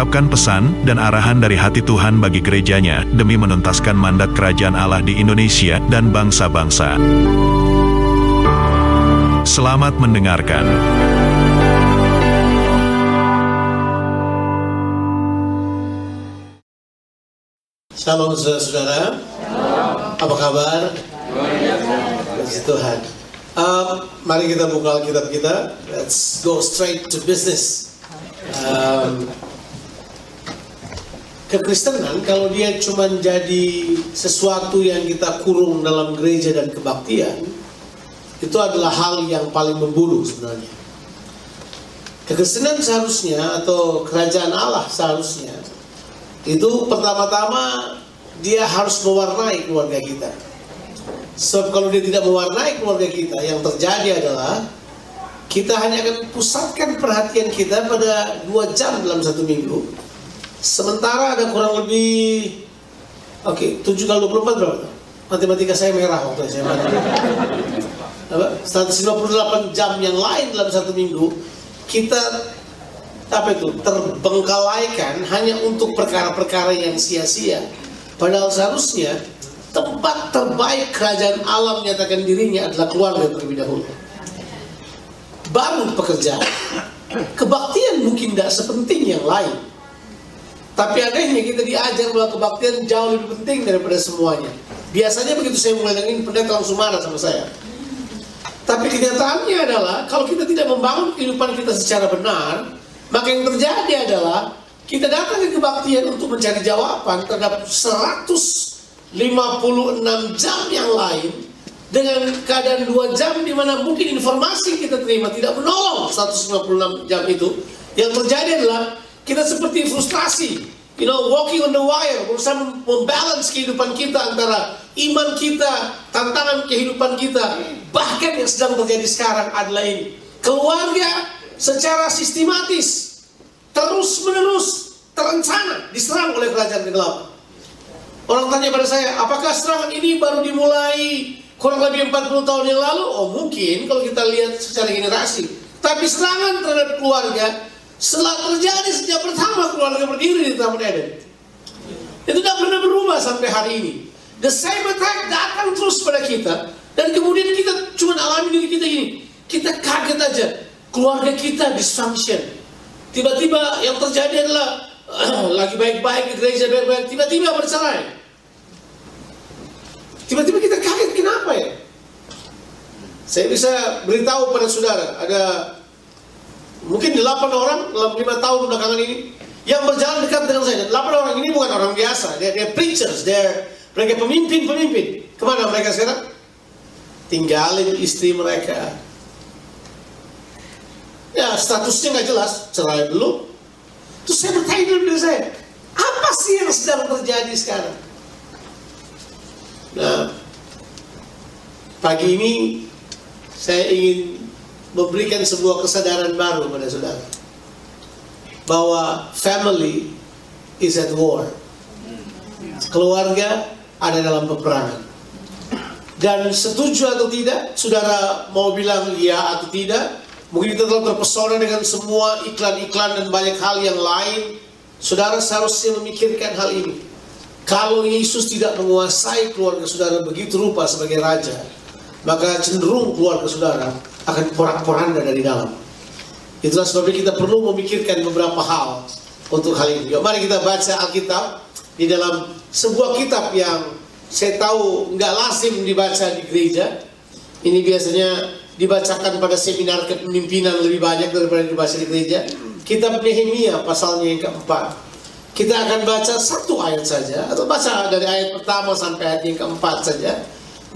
mengungkapkan pesan dan arahan dari hati Tuhan bagi gerejanya demi menuntaskan mandat kerajaan Allah di Indonesia dan bangsa-bangsa. Selamat mendengarkan. Shalom saudara-saudara. Apa kabar? Puji Tuhan. Um, mari kita buka Alkitab kita. Let's go straight to business. Um, kekristenan kalau dia cuma jadi sesuatu yang kita kurung dalam gereja dan kebaktian, itu adalah hal yang paling membunuh sebenarnya. Kekristenan seharusnya atau kerajaan Allah seharusnya itu pertama-tama dia harus mewarnai keluarga kita. Sebab kalau dia tidak mewarnai keluarga kita, yang terjadi adalah kita hanya akan pusatkan perhatian kita pada dua jam dalam satu minggu. Sementara ada kurang lebih, oke, okay, 7 kali 24 berapa? Matematika saya merah waktu Apa? 158 jam yang lain dalam satu minggu, kita apa itu terbengkalaikan hanya untuk perkara-perkara yang sia-sia. Padahal seharusnya tempat terbaik kerajaan alam menyatakan dirinya adalah keluarga terlebih dahulu. Baru pekerjaan. Kebaktian mungkin tidak sepenting yang lain. Tapi adanya kita diajar bahwa kebaktian jauh lebih penting daripada semuanya. Biasanya begitu saya mulai dengan ini, pendeta langsung marah sama saya. Tapi kenyataannya adalah kalau kita tidak membangun kehidupan kita secara benar, maka yang terjadi adalah kita datang ke kebaktian untuk mencari jawaban terhadap 156 jam yang lain dengan keadaan dua jam di mana mungkin informasi kita terima tidak menolong 156 jam itu. Yang terjadi adalah kita seperti frustrasi, you know, walking on the wire, berusaha membalance kehidupan kita antara iman kita, tantangan kehidupan kita. Bahkan yang sedang terjadi sekarang adalah ini. Keluarga secara sistematis, terus menerus, terencana diserang oleh kerajaan kegelapan. Orang tanya pada saya, apakah serangan ini baru dimulai kurang lebih 40 tahun yang lalu? Oh mungkin kalau kita lihat secara generasi. Tapi serangan terhadap keluarga setelah terjadi sejak pertama keluarga berdiri di Taman Eden. Itu tidak pernah berubah sampai hari ini. The same attack datang terus pada kita. Dan kemudian kita cuma alami diri kita ini. Kita kaget aja. Keluarga kita dysfunction. Tiba-tiba yang terjadi adalah lagi baik-baik di gereja baik-baik. Tiba-tiba bercerai. Tiba-tiba kita kaget kenapa ya? Saya bisa beritahu pada saudara, ada mungkin delapan orang dalam lima tahun belakangan ini yang berjalan dekat dengan saya. Delapan orang ini bukan orang biasa, dia dia preachers, dia mereka pemimpin-pemimpin. Ke mana mereka sekarang? Tinggalin istri mereka. Ya statusnya nggak jelas, cerai dulu. Terus saya bertanya dulu diri saya, apa sih yang sedang terjadi sekarang? Nah, pagi ini saya ingin memberikan sebuah kesadaran baru pada saudara. Bahwa family is at war. Keluarga ada dalam peperangan. Dan setuju atau tidak, saudara mau bilang iya atau tidak, mungkin kita telah terpesona dengan semua iklan-iklan dan banyak hal yang lain. Saudara seharusnya memikirkan hal ini. Kalau Yesus tidak menguasai keluarga saudara begitu rupa sebagai raja, maka cenderung keluarga saudara akan porak-poranda dari dalam. Itulah sebabnya kita perlu memikirkan beberapa hal untuk hal ini. Mari kita baca Alkitab di dalam sebuah kitab yang saya tahu nggak lazim dibaca di gereja. Ini biasanya dibacakan pada seminar kepemimpinan lebih banyak daripada dibaca di gereja. Kitab Nehemia pasalnya yang keempat. Kita akan baca satu ayat saja atau baca dari ayat pertama sampai ayat yang keempat saja.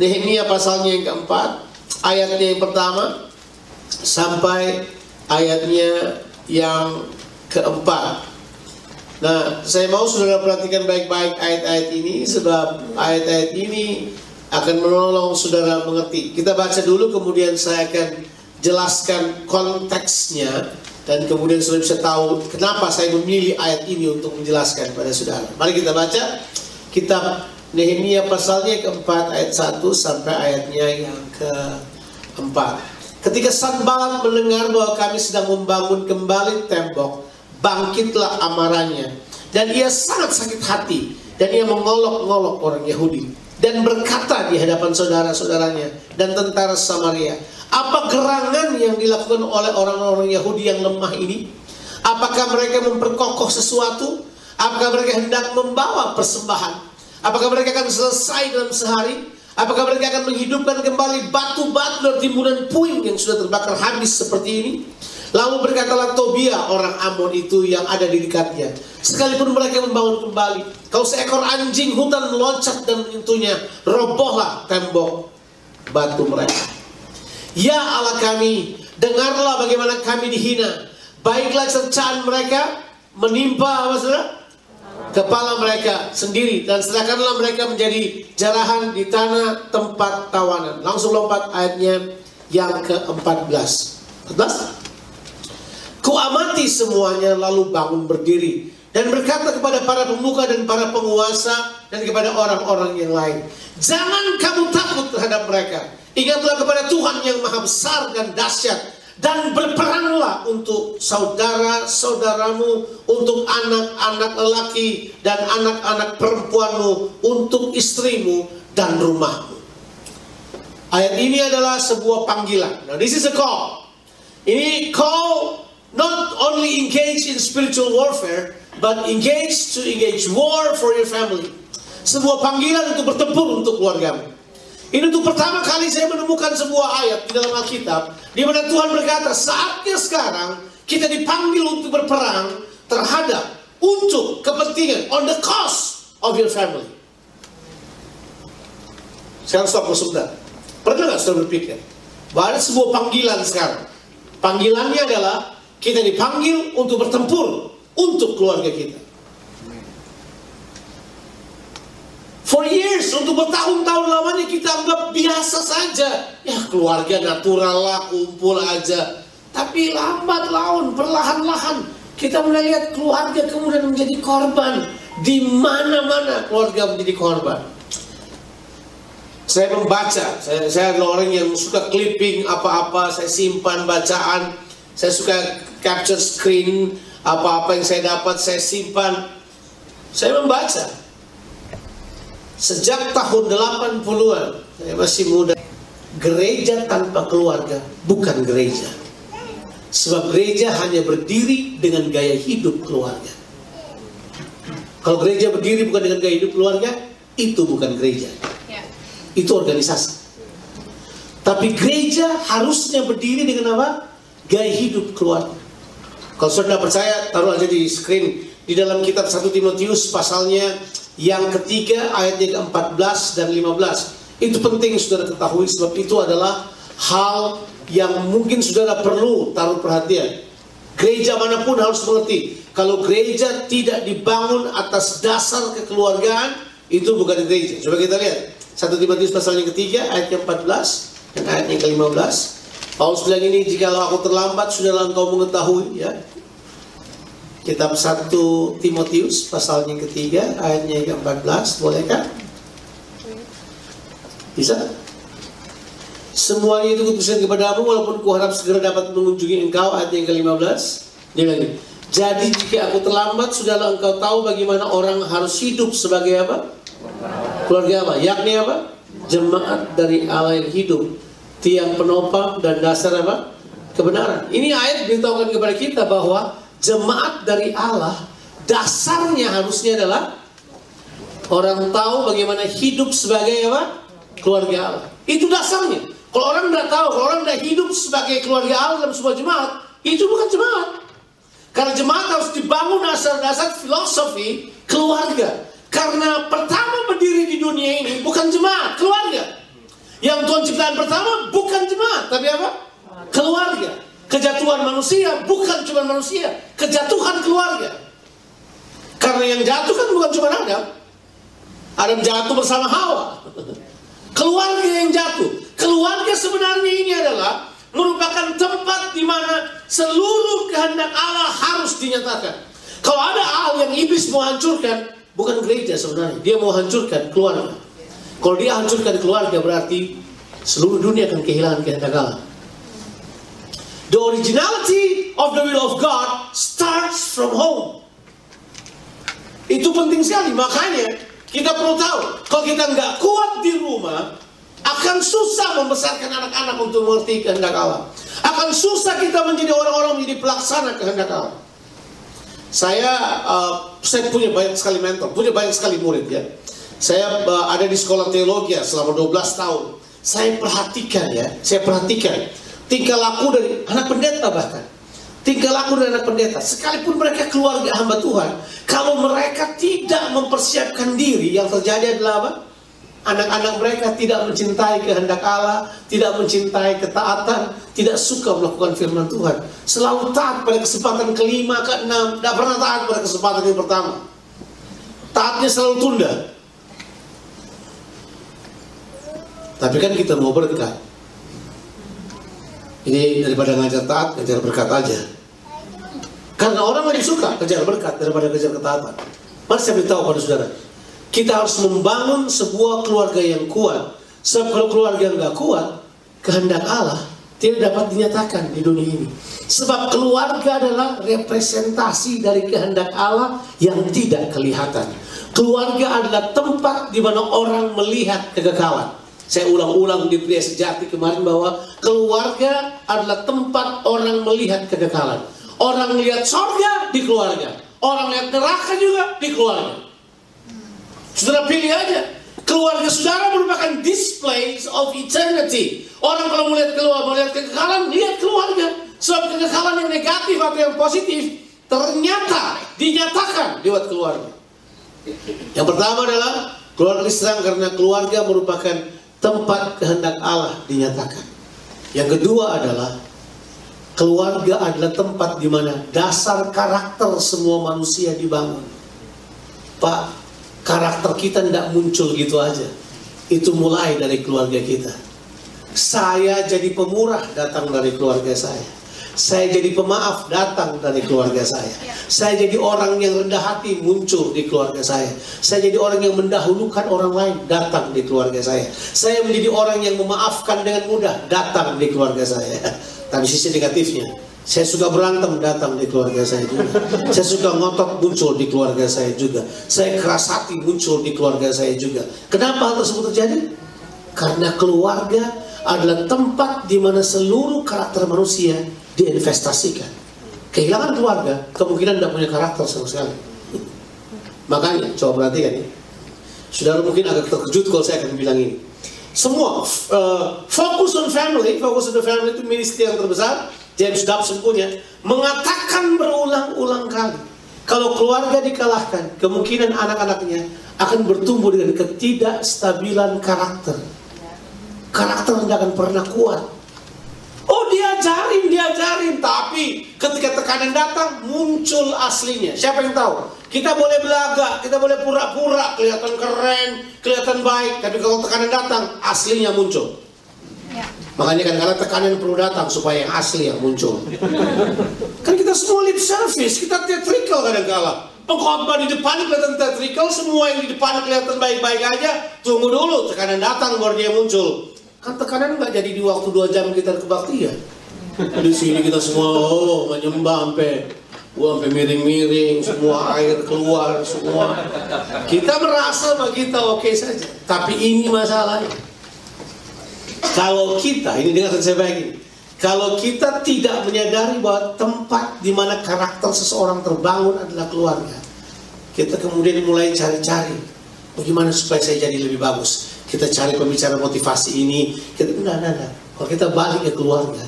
Nehemia pasalnya yang keempat, ayatnya yang pertama sampai ayatnya yang keempat. Nah, saya mau saudara perhatikan baik-baik ayat-ayat ini sebab ayat-ayat ini akan menolong saudara mengerti. Kita baca dulu kemudian saya akan jelaskan konteksnya dan kemudian saudara bisa tahu kenapa saya memilih ayat ini untuk menjelaskan pada saudara. Mari kita baca kitab Nehemia pasalnya keempat ayat 1 sampai ayatnya yang keempat. Ketika Sanballat mendengar bahwa kami sedang membangun kembali tembok, bangkitlah amarahnya. Dan ia sangat sakit hati. Dan ia mengolok-ngolok orang Yahudi. Dan berkata di hadapan saudara-saudaranya dan tentara Samaria. Apa gerangan yang dilakukan oleh orang-orang Yahudi yang lemah ini? Apakah mereka memperkokoh sesuatu? Apakah mereka hendak membawa persembahan? Apakah mereka akan selesai dalam sehari? Apakah mereka akan menghidupkan kembali batu-batu dan timbunan puing yang sudah terbakar habis seperti ini? Lalu berkatalah Tobia orang Amon itu yang ada di dekatnya. Sekalipun mereka membangun kembali. Kalau seekor anjing hutan meloncat dan menyentuhnya. Robohlah tembok batu mereka. Ya Allah kami, dengarlah bagaimana kami dihina. Baiklah cercaan mereka menimpa apa saudara? Kepala mereka sendiri dan serahkanlah mereka menjadi jarahan di tanah tempat tawanan. Langsung lompat ayatnya yang ke-14. 14. Kuamati semuanya lalu bangun berdiri dan berkata kepada para pemuka dan para penguasa dan kepada orang-orang yang lain. Jangan kamu takut terhadap mereka. Ingatlah kepada Tuhan yang maha besar dan dahsyat dan berperanglah untuk saudara-saudaramu, untuk anak-anak lelaki dan anak-anak perempuanmu, untuk istrimu dan rumahmu. Ayat ini adalah sebuah panggilan. Now this is a call. Ini call not only engage in spiritual warfare, but engage to engage war for your family. Sebuah panggilan untuk bertempur untuk keluargamu. Ini untuk pertama kali saya menemukan sebuah ayat di dalam Alkitab di mana Tuhan berkata, saatnya sekarang kita dipanggil untuk berperang terhadap untuk kepentingan on the cost of your family. Sekarang stop sebentar. Pernah nggak sudah berpikir bahwa ada sebuah panggilan sekarang? Panggilannya adalah kita dipanggil untuk bertempur untuk keluarga kita. For years, untuk bertahun-tahun lamanya kita anggap biasa saja. Ya keluarga natural lah, kumpul aja. Tapi lambat laun, perlahan-lahan. Kita mulai lihat keluarga kemudian menjadi korban. Di mana-mana keluarga menjadi korban. Saya membaca, saya, saya adalah orang yang suka clipping apa-apa, saya simpan bacaan. Saya suka capture screen, apa-apa yang saya dapat saya simpan. Saya membaca Sejak tahun 80-an, saya masih muda, gereja tanpa keluarga bukan gereja. Sebab gereja hanya berdiri dengan gaya hidup keluarga. Kalau gereja berdiri bukan dengan gaya hidup keluarga, itu bukan gereja. Ya. Itu organisasi. Tapi gereja harusnya berdiri dengan apa? Gaya hidup keluarga. Kalau sudah percaya, taruh aja di screen. Di dalam kitab 1 Timotius pasalnya yang ketiga ayatnya ke-14 dan 15. Itu penting saudara ketahui sebab itu adalah hal yang mungkin saudara perlu taruh perhatian. Gereja mana pun harus mengerti. Kalau gereja tidak dibangun atas dasar kekeluargaan, itu bukan gereja. Coba kita lihat. 1 Timotius pasal yang ketiga, ayat yang 14 dan ayat yang ke-15. Paulus bilang ini, jikalau aku terlambat, sudahlah engkau mengetahui ya Kitab 1 Timotius pasalnya yang ketiga ayatnya yang 14 boleh kan? Bisa? Semuanya itu kutusan kepadamu walaupun kuharap segera dapat mengunjungi engkau ayat yang ke-15 dia bilang jadi jika aku terlambat sudahlah engkau tahu bagaimana orang harus hidup sebagai apa? Keluarga apa? Yakni apa? Jemaat dari Allah yang hidup tiang penopang dan dasar apa? Kebenaran. Ini ayat beritahukan kepada kita bahwa jemaat dari Allah dasarnya harusnya adalah orang tahu bagaimana hidup sebagai apa? keluarga Allah. Itu dasarnya. Kalau orang tidak tahu, kalau orang tidak hidup sebagai keluarga Allah dalam sebuah jemaat, itu bukan jemaat. Karena jemaat harus dibangun dasar-dasar filosofi keluarga. Karena pertama berdiri di dunia ini bukan jemaat, keluarga. Yang Tuhan ciptaan pertama bukan jemaat, tapi apa? Keluarga. Kejatuhan manusia bukan cuma manusia, kejatuhan keluarga. Karena yang jatuh kan bukan cuma Adam. Adam jatuh bersama Hawa. Keluarga yang jatuh. Keluarga sebenarnya ini adalah merupakan tempat di mana seluruh kehendak Allah harus dinyatakan. Kalau ada hal yang iblis mau hancurkan, bukan gereja sebenarnya. Dia mau hancurkan keluarga. Kalau dia hancurkan keluarga berarti seluruh dunia akan kehilangan kehendak Allah. The originality of the will of God starts from home. Itu penting sekali. Makanya kita perlu tahu, kalau kita nggak kuat di rumah, akan susah membesarkan anak-anak untuk mengerti kehendak Allah. Akan susah kita menjadi orang-orang menjadi pelaksana kehendak Allah. Saya uh, saya punya banyak sekali mentor, punya banyak sekali murid ya. Saya uh, ada di sekolah teologi ya, selama 12 tahun. Saya perhatikan ya, saya perhatikan tingkah laku dari anak pendeta bahkan. Tingkah laku dari anak pendeta. Sekalipun mereka keluarga hamba Tuhan kalau mereka tidak mempersiapkan diri yang terjadi adalah apa? Anak-anak mereka tidak mencintai kehendak Allah tidak mencintai ketaatan tidak suka melakukan firman Tuhan. Selalu taat pada kesempatan kelima keenam. Tidak pernah taat pada kesempatan yang pertama. Taatnya selalu tunda. Tapi kan kita mau berkat ini daripada ngajar taat, ngajar berkat aja. Karena orang lebih suka kejar berkat daripada kejar ketaatan. Mari saya beritahu pada saudara, kita harus membangun sebuah keluarga yang kuat. Sebab kalau keluarga yang nggak kuat, kehendak Allah tidak dapat dinyatakan di dunia ini. Sebab keluarga adalah representasi dari kehendak Allah yang tidak kelihatan. Keluarga adalah tempat di mana orang melihat kekekalan. Saya ulang-ulang di pria sejati kemarin bahwa keluarga adalah tempat orang melihat kekekalan. Orang melihat sorga di keluarga. Orang lihat neraka juga di keluarga. Saudara pilih aja. Keluarga saudara merupakan displays of eternity. Orang kalau melihat keluar, melihat kekekalan, lihat keluarga. Sebab kekekalan yang negatif atau yang positif ternyata dinyatakan lewat keluarga. Yang pertama adalah keluarga Islam karena keluarga merupakan tempat kehendak Allah dinyatakan. Yang kedua adalah keluarga adalah tempat di mana dasar karakter semua manusia dibangun. Pak, karakter kita tidak muncul gitu aja. Itu mulai dari keluarga kita. Saya jadi pemurah datang dari keluarga saya. Saya jadi pemaaf datang dari keluarga saya. Saya jadi orang yang rendah hati muncul di keluarga saya. Saya jadi orang yang mendahulukan orang lain datang di keluarga saya. Saya menjadi orang yang memaafkan dengan mudah datang di keluarga saya. Tapi sisi negatifnya, saya suka berantem datang di keluarga saya juga. Saya suka ngotot muncul di keluarga saya juga. Saya keras hati muncul di keluarga saya juga. Kenapa hal tersebut terjadi? Karena keluarga adalah tempat di mana seluruh karakter manusia diinvestasikan. Kehilangan keluarga, kemungkinan tidak punya karakter sama sekali. Makanya, coba perhatikan ini. Saudara mungkin agak terkejut kalau saya akan bilang ini. Semua uh, fokus on family, fokus on the family itu ministry yang terbesar. James Dobson punya mengatakan berulang-ulang kali kalau keluarga dikalahkan, kemungkinan anak-anaknya akan bertumbuh dengan ketidakstabilan karakter. Karakter tidak akan pernah kuat Oh diajarin, diajarin, tapi ketika tekanan datang muncul aslinya. Siapa yang tahu? Kita boleh belaga, kita boleh pura-pura kelihatan keren, kelihatan baik, tapi kalau tekanan datang aslinya muncul. Ya. Makanya kan karena tekanan perlu datang supaya yang asli yang muncul. kan kita semua lip service, kita theatrical kadang-kala. Pengkhotbah di depan kelihatan theatrical, semua yang di depan kelihatan baik-baik aja. Tunggu dulu, tekanan datang baru dia muncul. Kan tekanan nggak jadi di waktu dua jam kita kebaktian. Di sini kita semua oh, menyembah sampai gua sampai miring-miring, semua air keluar semua. Kita merasa bahwa kita oke okay saja. Tapi ini masalahnya. Kalau kita, ini dengar saya baik. Kalau kita tidak menyadari bahwa tempat di mana karakter seseorang terbangun adalah keluarga, kita kemudian mulai cari-cari bagaimana supaya saya jadi lebih bagus kita cari pembicara motivasi ini kita enggak, enggak, enggak. kalau kita balik ke keluarga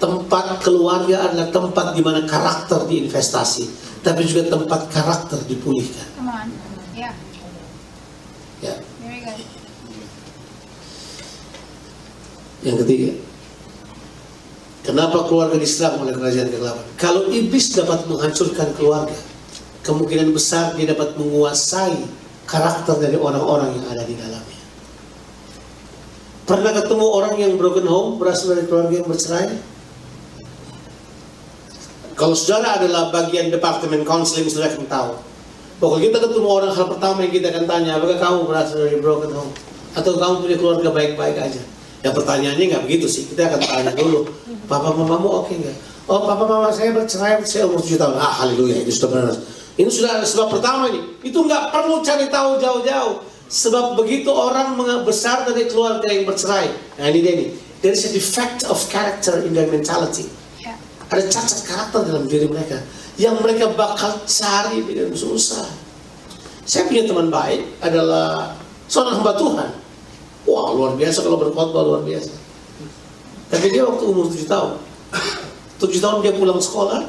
tempat keluarga adalah tempat di mana karakter diinvestasi tapi juga tempat karakter dipulihkan yeah. ya yang ketiga Kenapa keluarga diserang oleh kerajaan kegelapan? Kalau iblis dapat menghancurkan keluarga, kemungkinan besar dia dapat menguasai karakter dari orang-orang yang ada di dalamnya. Pernah ketemu orang yang broken home, berasal dari keluarga yang bercerai? Kalau saudara adalah bagian departemen counseling, saudara akan tahu. Bahwa kita ketemu orang, hal pertama yang kita akan tanya, apakah kamu berasal dari broken home? Atau kamu punya keluarga baik-baik aja? Ya pertanyaannya nggak begitu sih, kita akan tanya dulu, papa mamamu oke nggak? Oh papa mama saya bercerai, saya umur 7 tahun. Ah haleluya, itu sudah benar. Ini sudah sebab pertama nih. Itu nggak perlu cari tahu jauh-jauh. Sebab begitu orang besar dari keluarga yang bercerai. Nah ini dia nih. There is a defect of character in their mentality. Ya. Ada cacat karakter dalam diri mereka yang mereka bakal cari dengan susah. Saya punya teman baik adalah seorang hamba Tuhan. Wah luar biasa kalau berkhotbah luar biasa. Tapi dia waktu umur 7 tahun, 7 tahun dia pulang sekolah,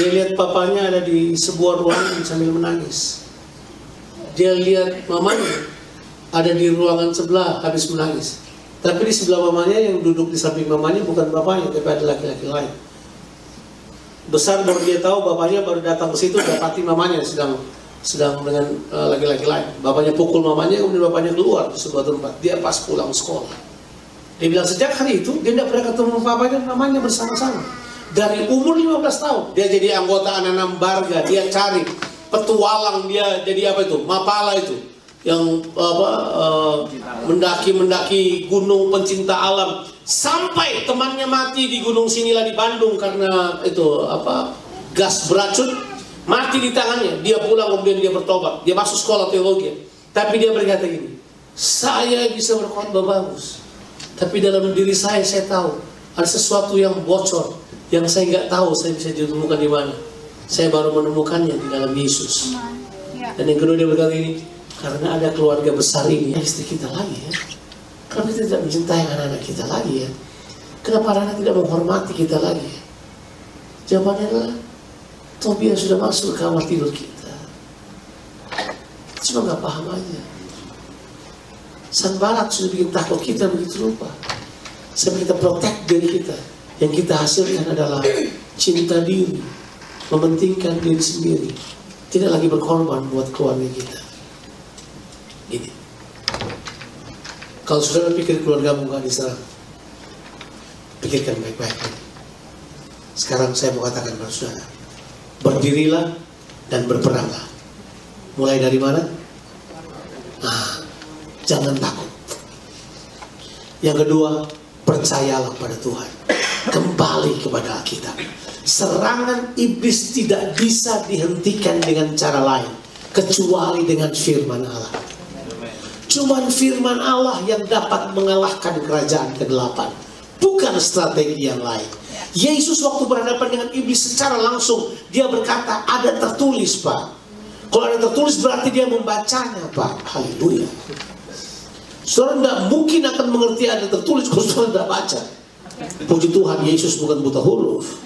dia lihat papanya ada di sebuah ruangan sambil menangis. Dia lihat mamanya ada di ruangan sebelah habis menangis. Tapi di sebelah mamanya yang duduk di samping mamanya bukan bapaknya, tapi ada laki-laki lain besar baru dia tahu bapaknya baru datang ke situ dapati mamanya sedang sedang dengan eh, laki-laki lain. Bapaknya pukul mamanya kemudian bapaknya keluar di sebuah tempat. Dia pas pulang sekolah. Dia bilang sejak hari itu dia tidak pernah ketemu papanya dan mamanya bersama-sama. Dari umur 15 tahun dia jadi anggota anak barga, dia cari petualang dia jadi apa itu? Mapala itu. Yang apa eh, mendaki-mendaki gunung pencinta alam. Sampai temannya mati di gunung sinilah di Bandung karena itu apa gas beracun. Mati di tangannya. Dia pulang kemudian dia bertobat. Dia masuk sekolah teologi. Tapi dia berkata gini saya bisa berkhotbah bagus tapi dalam diri saya saya tahu ada sesuatu yang bocor yang saya nggak tahu saya bisa ditemukan di mana saya baru menemukannya di dalam Yesus. Ya. dan yang kedua dia berkata ini karena ada keluarga besar ini istri kita lagi ya. Kenapa kita tidak mencintai anak-anak kita lagi ya. Kenapa anak-anak tidak menghormati kita lagi ya? Jawabannya adalah Tobia sudah masuk ke kamar tidur kita. Cuma nggak paham aja. Sanbalat sudah bikin takut kita begitu lupa. Sampai kita protect diri kita. Yang kita hasilkan adalah cinta diri mementingkan diri sendiri. Tidak lagi berkorban buat keluarga kita. Ini kalau saudara pikir keluargamu nggak diserang pikirkan baik-baik. Sekarang saya mau katakan kepada saudara berdirilah dan berperanglah. Mulai dari mana? Nah, jangan takut. Yang kedua percayalah pada Tuhan. Kembali kepada Alkitab serangan iblis tidak bisa dihentikan dengan cara lain kecuali dengan firman Allah. Cuman firman Allah yang dapat mengalahkan kerajaan kegelapan bukan strategi yang lain. Yesus waktu berhadapan dengan iblis secara langsung dia berkata ada tertulis Pak. Kalau ada tertulis berarti dia membacanya Pak. Haleluya. Saudara tidak mungkin akan mengerti ada tertulis kalau saudara tidak baca Puji Tuhan Yesus bukan buta huruf.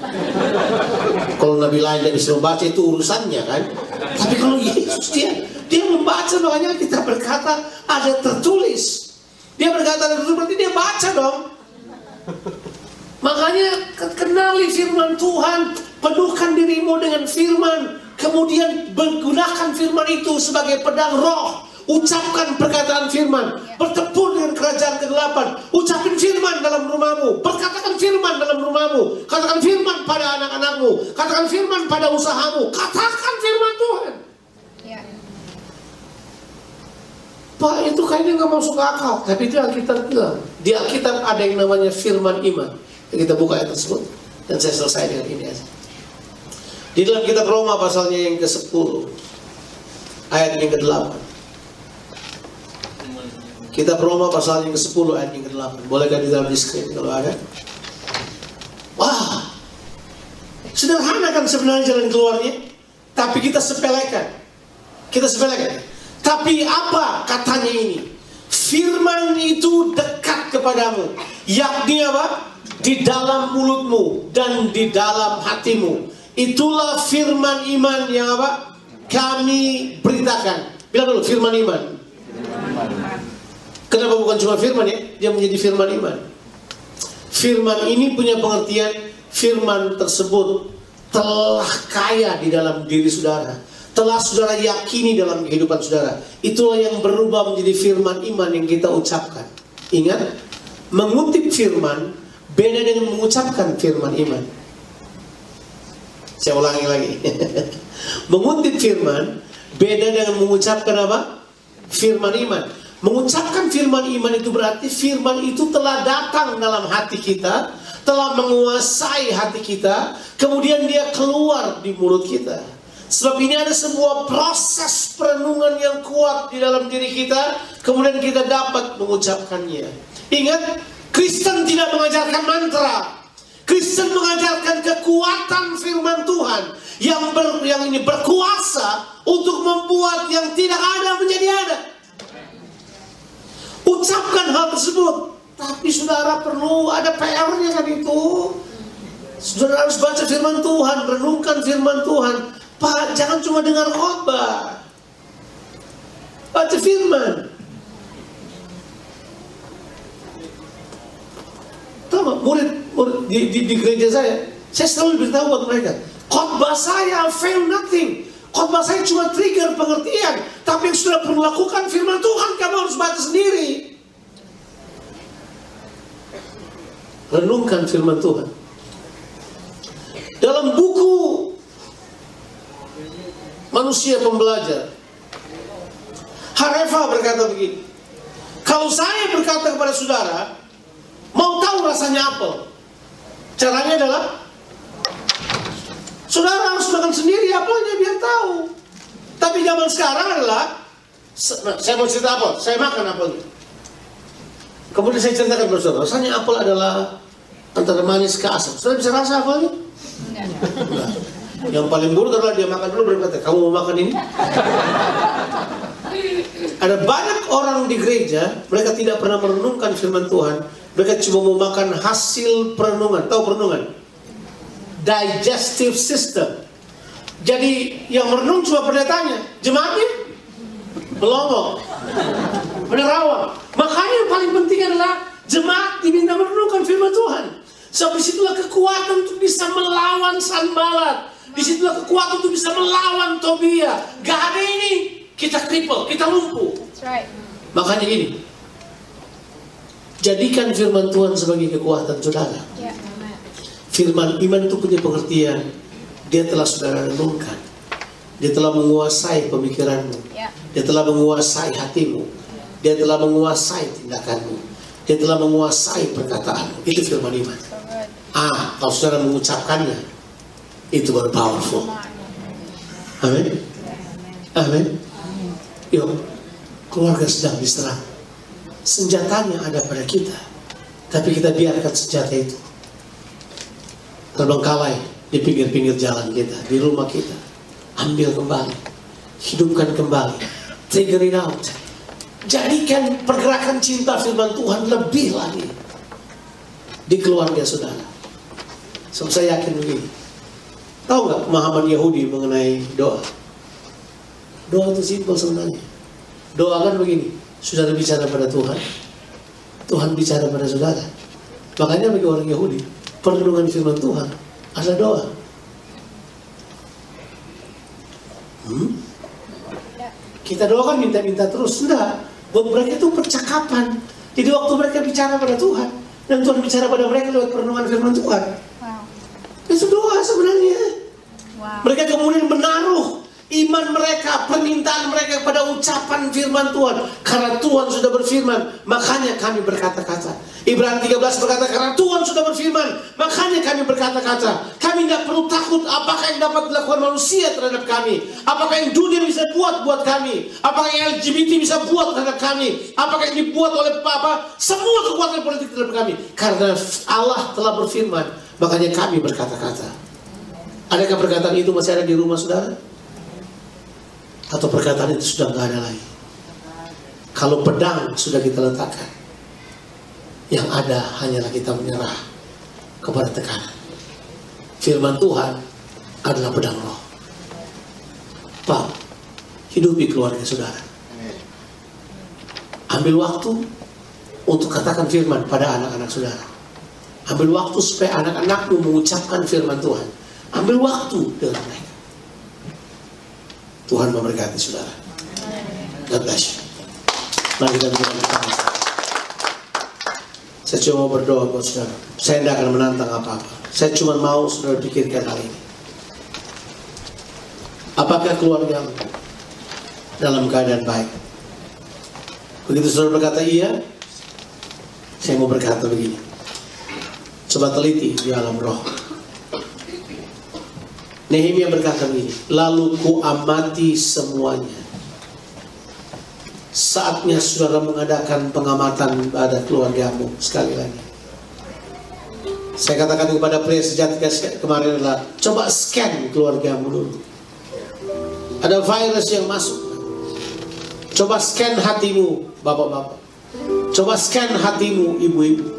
Kalau Nabi lain tidak bisa membaca itu urusannya kan? Tapi kalau Yesus dia Dia membaca makanya kita berkata ada tertulis. Dia berkata ada tertulis berarti dia baca dong. Makanya ke- kenali firman Tuhan. Penuhkan dirimu dengan firman. Kemudian menggunakan firman itu sebagai pedang roh Ucapkan perkataan firman. Bertempur dengan kerajaan kegelapan. Ucapin firman dalam rumahmu. Berkatakan firman dalam rumahmu. Katakan firman pada anak-anakmu. Katakan firman pada usahamu. Katakan firman Tuhan. Ya. Pak itu kayaknya nggak masuk akal. Tapi itu Alkitab bilang Di Alkitab ada yang namanya firman iman. Kita buka ayat tersebut. Dan saya selesai dengan ini aja. Di dalam kitab Roma pasalnya yang ke-10 Ayat yang ke-8 Kitab Roma pasal yang ke-10 ayat yang ke-8 Bolehkah di dalam di screen kalau ada? Wah! Sederhana kan sebenarnya jalan keluarnya. Tapi kita sepelekan. Kita sepelekan. Tapi apa katanya ini? Firman itu dekat kepadamu. Yakni apa? Di dalam mulutmu Dan di dalam hatimu. Itulah firman iman yang apa? Kami beritakan. Bilang dulu firman iman Kenapa bukan cuma firman ya? Dia menjadi firman iman. Firman ini punya pengertian firman tersebut telah kaya di dalam diri saudara. Telah saudara yakini dalam kehidupan saudara. Itulah yang berubah menjadi firman iman yang kita ucapkan. Ingat, mengutip firman beda dengan mengucapkan firman iman. Saya ulangi lagi. mengutip firman beda dengan mengucapkan apa? Firman iman. Mengucapkan firman iman itu berarti firman itu telah datang dalam hati kita, telah menguasai hati kita, kemudian dia keluar di mulut kita. Sebab ini ada sebuah proses perenungan yang kuat di dalam diri kita, kemudian kita dapat mengucapkannya. Ingat, Kristen tidak mengajarkan mantra. Kristen mengajarkan kekuatan firman Tuhan yang ber, yang ini berkuasa untuk membuat yang tidak ada menjadi ada. Ucapkan hal tersebut. Tapi saudara perlu ada PR-nya kan itu. Saudara harus baca firman Tuhan, renungkan firman Tuhan. Pak, jangan cuma dengar khotbah. Baca firman. Tahu murid, murid di, di, di gereja saya, saya selalu beritahu buat mereka, khotbah saya fail nothing. Khotbah saya cuma trigger pengertian, tapi yang sudah perlu lakukan firman Tuhan kamu harus baca sendiri. Renungkan firman Tuhan. Dalam buku Manusia Pembelajar, Harefa berkata begini, kalau saya berkata kepada saudara, mau tahu rasanya apel, caranya adalah Saudara harus makan sendiri apelnya biar tahu. Tapi zaman sekarang adalah nah, saya mau cerita apel, saya makan apelnya. Kemudian saya ceritakan kepada saudara, rasanya apel adalah antara manis ke asam. Saudara bisa rasa apelnya? Enggak. Yang paling buruk adalah dia makan dulu berkata, kamu mau makan ini? Ada banyak orang di gereja, mereka tidak pernah merenungkan firman Tuhan. Mereka cuma mau makan hasil perenungan. Tahu perenungan? Digestive system. Jadi yang merenung cuma pendetanya, jemaatnya melongo, menerawang. Makanya yang paling penting adalah jemaat diminta merenungkan firman Tuhan. Sebab di situlah kekuatan untuk bisa melawan Sanbalat. Di situlah kekuatan untuk bisa melawan Tobia. Gak ada ini, kita cripple, kita lumpuh. right. Makanya gini, jadikan firman Tuhan sebagai kekuatan saudara. Yeah. Firman iman itu punya pengertian. Dia telah saudara renungkan. Dia telah menguasai pemikiranmu. Yeah. Dia telah menguasai hatimu. Dia telah menguasai tindakanmu. Dia telah menguasai perkataanmu. Itu firman iman. Ah, kalau saudara mengucapkannya, itu baru powerful. Amin. Amin. Yuk, keluarga sedang diserang. Senjatanya ada pada kita. Tapi kita biarkan senjata itu terbengkalai di pinggir-pinggir jalan kita, di rumah kita. Ambil kembali, hidupkan kembali, trigger it out. Jadikan pergerakan cinta firman Tuhan lebih lagi di keluarga saudara. So, saya yakin begini. Tahu nggak pemahaman Yahudi mengenai doa? Doa itu simpel sebenarnya. Doa kan begini, saudara bicara pada Tuhan, Tuhan bicara pada saudara. Makanya bagi orang Yahudi, perlindungan firman Tuhan adalah doa. Hmm? Kita doakan minta-minta terus. Enggak. Buat mereka itu percakapan. Jadi waktu mereka bicara pada Tuhan. Dan Tuhan bicara pada mereka lewat perlindungan firman Tuhan. Wow. Itu doa sebenarnya. Wow. Mereka kemudian menaruh iman mereka, permintaan mereka kepada ucapan firman Tuhan. Karena Tuhan sudah berfirman, makanya kami berkata-kata. Ibrani 13 berkata, karena Tuhan sudah berfirman, makanya kami berkata-kata. Kami tidak perlu takut apakah yang dapat dilakukan manusia terhadap kami. Apakah yang dunia bisa buat buat kami. Apakah yang LGBT bisa buat terhadap kami. Apakah yang dibuat oleh Papa. Semua kekuatan politik terhadap kami. Karena Allah telah berfirman, makanya kami berkata-kata. Adakah perkataan itu masih ada di rumah saudara? Atau perkataan itu sudah nggak ada lagi? Kalau pedang sudah kita letakkan, yang ada hanyalah kita menyerah kepada tekanan. Firman Tuhan adalah pedang roh. Pak, hidupi keluarga saudara. Ambil waktu untuk katakan firman pada anak-anak saudara. Ambil waktu supaya anak-anakmu mengucapkan firman Tuhan. Ambil waktu dengan mereka. Tuhan memberkati saudara. God bless you. Mari kita tangan. Saya cuma berdoa buat saudara. Saya tidak akan menantang apa-apa. Saya cuma mau saudara pikirkan hal ini. Apakah keluarga dalam keadaan baik? Begitu saudara berkata iya, saya mau berkata begini. Coba teliti di alam roh. Nehemia berkata begini, lalu ku amati semuanya. Saatnya saudara mengadakan pengamatan pada keluargamu sekali lagi. Saya katakan kepada pria sejati kemarin adalah coba scan keluargamu dulu. Ada virus yang masuk. Coba scan hatimu, bapak-bapak. Coba scan hatimu, ibu-ibu.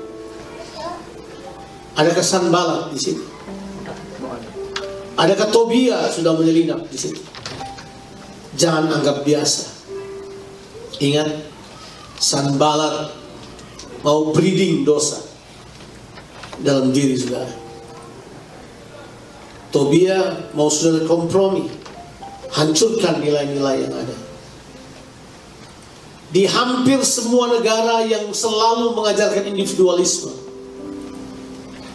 Ada kesan balak di situ. Adakah Tobia sudah menyelinap di situ? Jangan anggap biasa. Ingat, Sanbalat mau breeding dosa dalam diri saudara. Tobia mau saudara kompromi, hancurkan nilai-nilai yang ada. Di hampir semua negara yang selalu mengajarkan individualisme,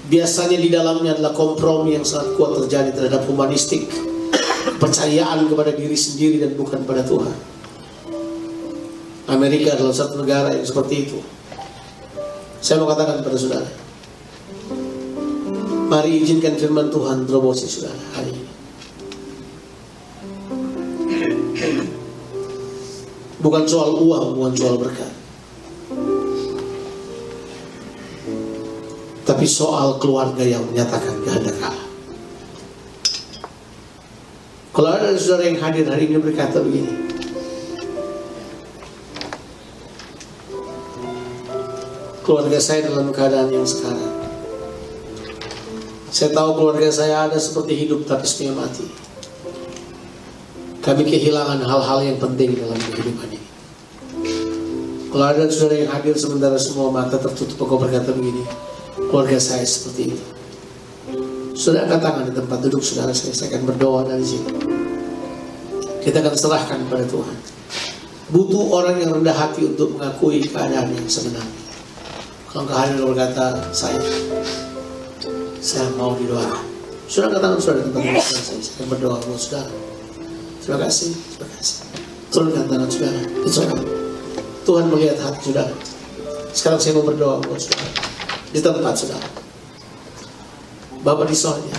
biasanya di dalamnya adalah kompromi yang sangat kuat terjadi terhadap humanistik, kepercayaan kepada diri sendiri dan bukan pada Tuhan. Amerika adalah satu negara yang seperti itu. Saya mau katakan kepada saudara, mari izinkan firman Tuhan terobosi saudara hari ini. Bukan soal uang, bukan soal berkat. Tapi soal keluarga yang menyatakan kehendak Allah. Kalau ada saudara yang hadir hari ini berkata begini, keluarga saya dalam keadaan yang sekarang. Saya tahu keluarga saya ada seperti hidup tapi setengah mati. Kami kehilangan hal-hal yang penting dalam kehidupan ini. Kalau ada saudara yang hadir sementara semua mata tertutup, kau berkata begini, keluarga saya seperti itu. Sudah angkat tangan di tempat duduk saudara saya, saya akan berdoa dari sini. Kita akan serahkan kepada Tuhan. Butuh orang yang rendah hati untuk mengakui keadaan yang sebenarnya. Kalau hadir berkata, saya saya mau didoakan. Sudah katakan sudah di tempat saya, saya akan berdoa buat saudara. Terima kasih, terima kasih. Turunkan tangan saudara, saudara. Tuhan melihat hati saudara. Sekarang saya mau berdoa buat saudara. Di tempat saudara. Bapak di sorga.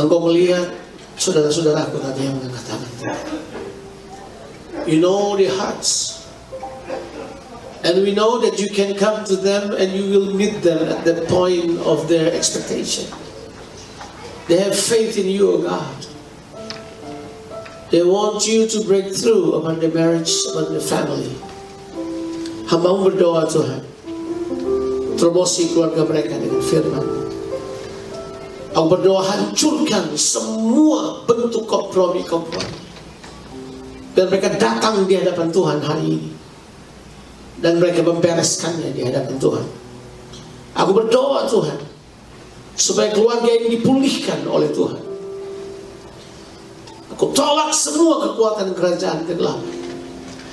Engkau melihat saudara-saudaraku tadi yang mengangkat tangan. You know the hearts And we know that you can come to them and you will meet them at the point of their expectation. They have faith in you, O God. They want you to break through upon the marriage, upon the family. Hamba berdoa Tuhan. Terobosi keluarga mereka dengan firman. Aku berdoa hancurkan semua bentuk kompromi-kompromi. Dan mereka datang di hadapan Tuhan hari ini dan mereka membereskannya di hadapan Tuhan. Aku berdoa Tuhan supaya keluarga ini dipulihkan oleh Tuhan. Aku tolak semua kekuatan kerajaan kegelapan.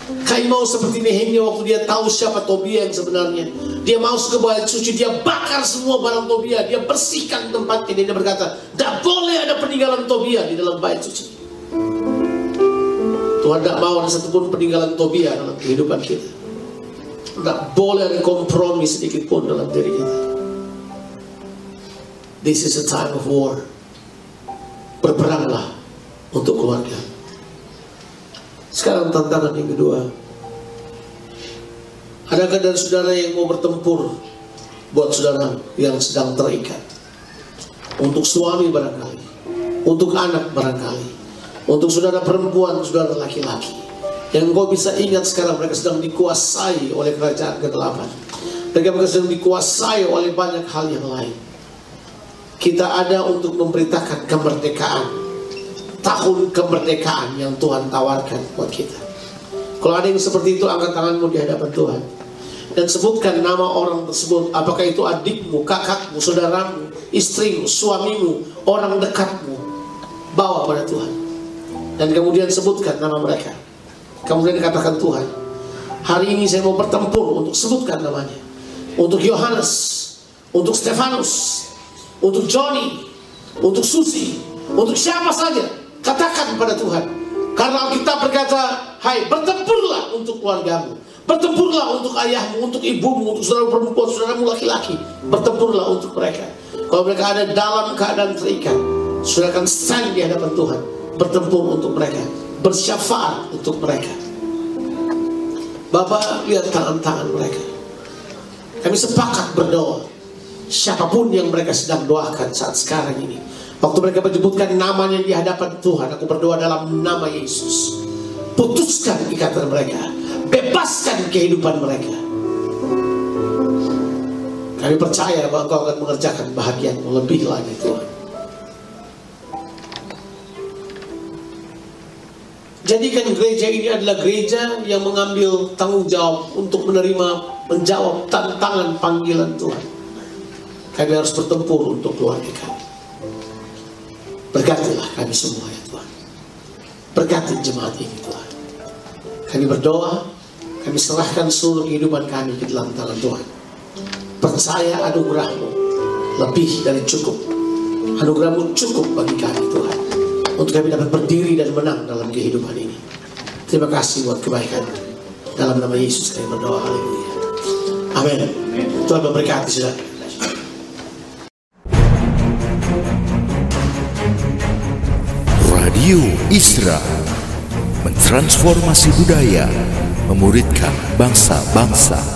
Kai mau seperti Nehemia waktu dia tahu siapa Tobia yang sebenarnya. Dia masuk ke bait suci, dia bakar semua barang Tobia, dia bersihkan tempatnya. Dia berkata, tidak boleh ada peninggalan Tobia di dalam bait suci. Tuhan tidak mau ada satupun peninggalan Tobia dalam kehidupan kita. Nggak boleh ada kompromi sedikit pun dalam diri kita. This is a time of war. Berperanglah untuk keluarga. Sekarang tantangan yang kedua. Adakah dari saudara yang mau bertempur buat saudara yang sedang terikat? Untuk suami barangkali, untuk anak barangkali, untuk saudara perempuan, saudara laki-laki yang engkau bisa ingat sekarang mereka sedang dikuasai oleh kerajaan ke-8. Mereka, mereka sedang dikuasai oleh banyak hal yang lain. Kita ada untuk memberitakan kemerdekaan. Tahun kemerdekaan yang Tuhan tawarkan buat kita. Kalau ada yang seperti itu, angkat tanganmu di hadapan Tuhan. Dan sebutkan nama orang tersebut. Apakah itu adikmu, kakakmu, saudaramu, istrimu, suamimu, orang dekatmu. Bawa pada Tuhan. Dan kemudian sebutkan nama mereka. Kemudian dikatakan Tuhan, hari ini saya mau bertempur untuk sebutkan namanya. untuk Yohanes, untuk Stefanus, untuk Johnny, untuk Susi, untuk siapa saja, katakan pada Tuhan. Karena Alkitab berkata, hai bertempurlah untuk keluargamu, bertempurlah untuk ayahmu, untuk ibumu, untuk saudara perempuan, saudaramu laki-laki, bertempurlah untuk mereka. Kalau mereka ada dalam keadaan terikat, saudara akan stand di hadapan Tuhan, bertempur untuk mereka, bersyafaat untuk mereka. Bapak lihat tangan-tangan mereka. Kami sepakat berdoa. Siapa pun yang mereka sedang doakan saat sekarang ini. Waktu mereka menyebutkan namanya di hadapan Tuhan. Aku berdoa dalam nama Yesus. Putuskan ikatan mereka. Bebaskan kehidupan mereka. Kami percaya bahwa Engkau akan mengerjakan bahagian lebih lagi Tuhan. Jadikan gereja ini adalah gereja yang mengambil tanggung jawab untuk menerima, menjawab tantangan panggilan Tuhan. Kami harus bertempur untuk keluarga kami. Berkatilah kami semua ya Tuhan. Berkati jemaat ini Tuhan. Kami berdoa, kami serahkan seluruh kehidupan kami ke dalam tangan Tuhan. Percaya anugerahmu lebih dari cukup. Anugerahmu cukup bagi kami Tuhan untuk kami dapat berdiri dan menang dalam kehidupan ini. Terima kasih buat kebaikan. Dalam nama Yesus kami berdoa. Haleluya. Amin. Tuhan memberkati saudara. Radio Isra mentransformasi budaya, memuridkan bangsa-bangsa.